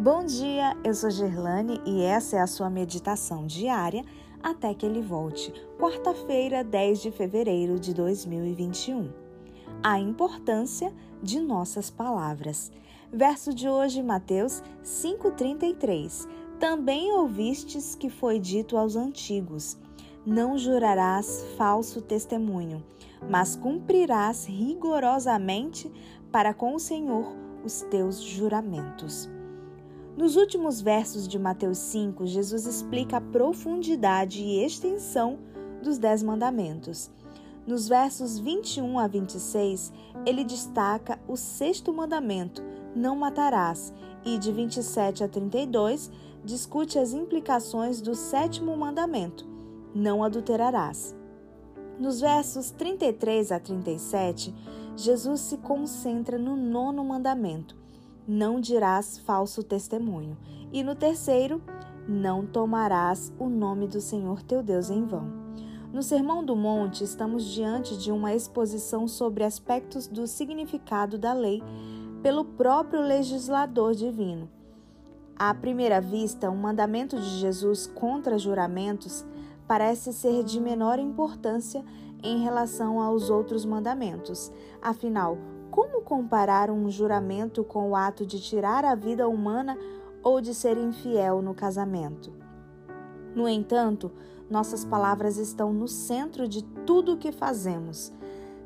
Bom dia, eu sou Gerlane e essa é a sua meditação diária até que ele volte, quarta-feira, 10 de fevereiro de 2021. A importância de nossas palavras. Verso de hoje, Mateus 5,33. Também ouvistes que foi dito aos antigos: Não jurarás falso testemunho, mas cumprirás rigorosamente para com o Senhor os teus juramentos. Nos últimos versos de Mateus 5, Jesus explica a profundidade e extensão dos Dez Mandamentos. Nos versos 21 a 26, ele destaca o sexto mandamento, não matarás, e de 27 a 32, discute as implicações do sétimo mandamento, não adulterarás. Nos versos 33 a 37, Jesus se concentra no nono mandamento, não dirás falso testemunho. E no terceiro, não tomarás o nome do Senhor teu Deus em vão. No Sermão do Monte, estamos diante de uma exposição sobre aspectos do significado da lei pelo próprio legislador divino. À primeira vista, o mandamento de Jesus contra juramentos parece ser de menor importância em relação aos outros mandamentos. Afinal, como comparar um juramento com o ato de tirar a vida humana ou de ser infiel no casamento? No entanto, nossas palavras estão no centro de tudo o que fazemos.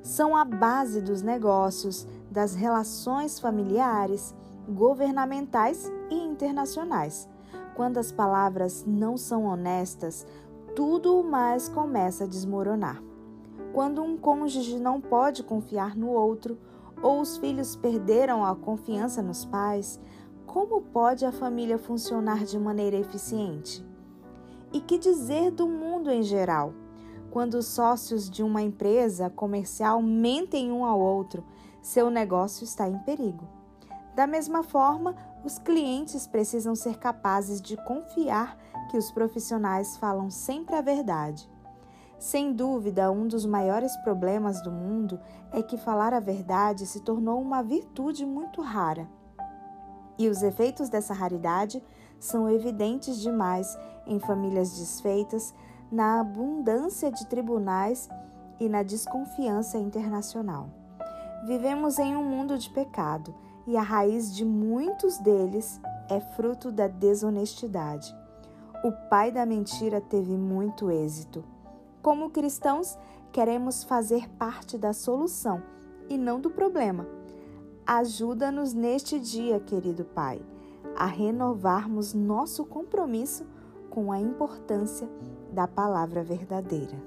São a base dos negócios, das relações familiares, governamentais e internacionais. Quando as palavras não são honestas, tudo o mais começa a desmoronar. Quando um cônjuge não pode confiar no outro, ou os filhos perderam a confiança nos pais, como pode a família funcionar de maneira eficiente? E que dizer do mundo em geral? Quando os sócios de uma empresa comercial mentem um ao outro, seu negócio está em perigo. Da mesma forma, os clientes precisam ser capazes de confiar que os profissionais falam sempre a verdade. Sem dúvida, um dos maiores problemas do mundo é que falar a verdade se tornou uma virtude muito rara. E os efeitos dessa raridade são evidentes demais em famílias desfeitas, na abundância de tribunais e na desconfiança internacional. Vivemos em um mundo de pecado e a raiz de muitos deles é fruto da desonestidade. O pai da mentira teve muito êxito. Como cristãos, queremos fazer parte da solução e não do problema. Ajuda-nos neste dia, querido Pai, a renovarmos nosso compromisso com a importância da palavra verdadeira.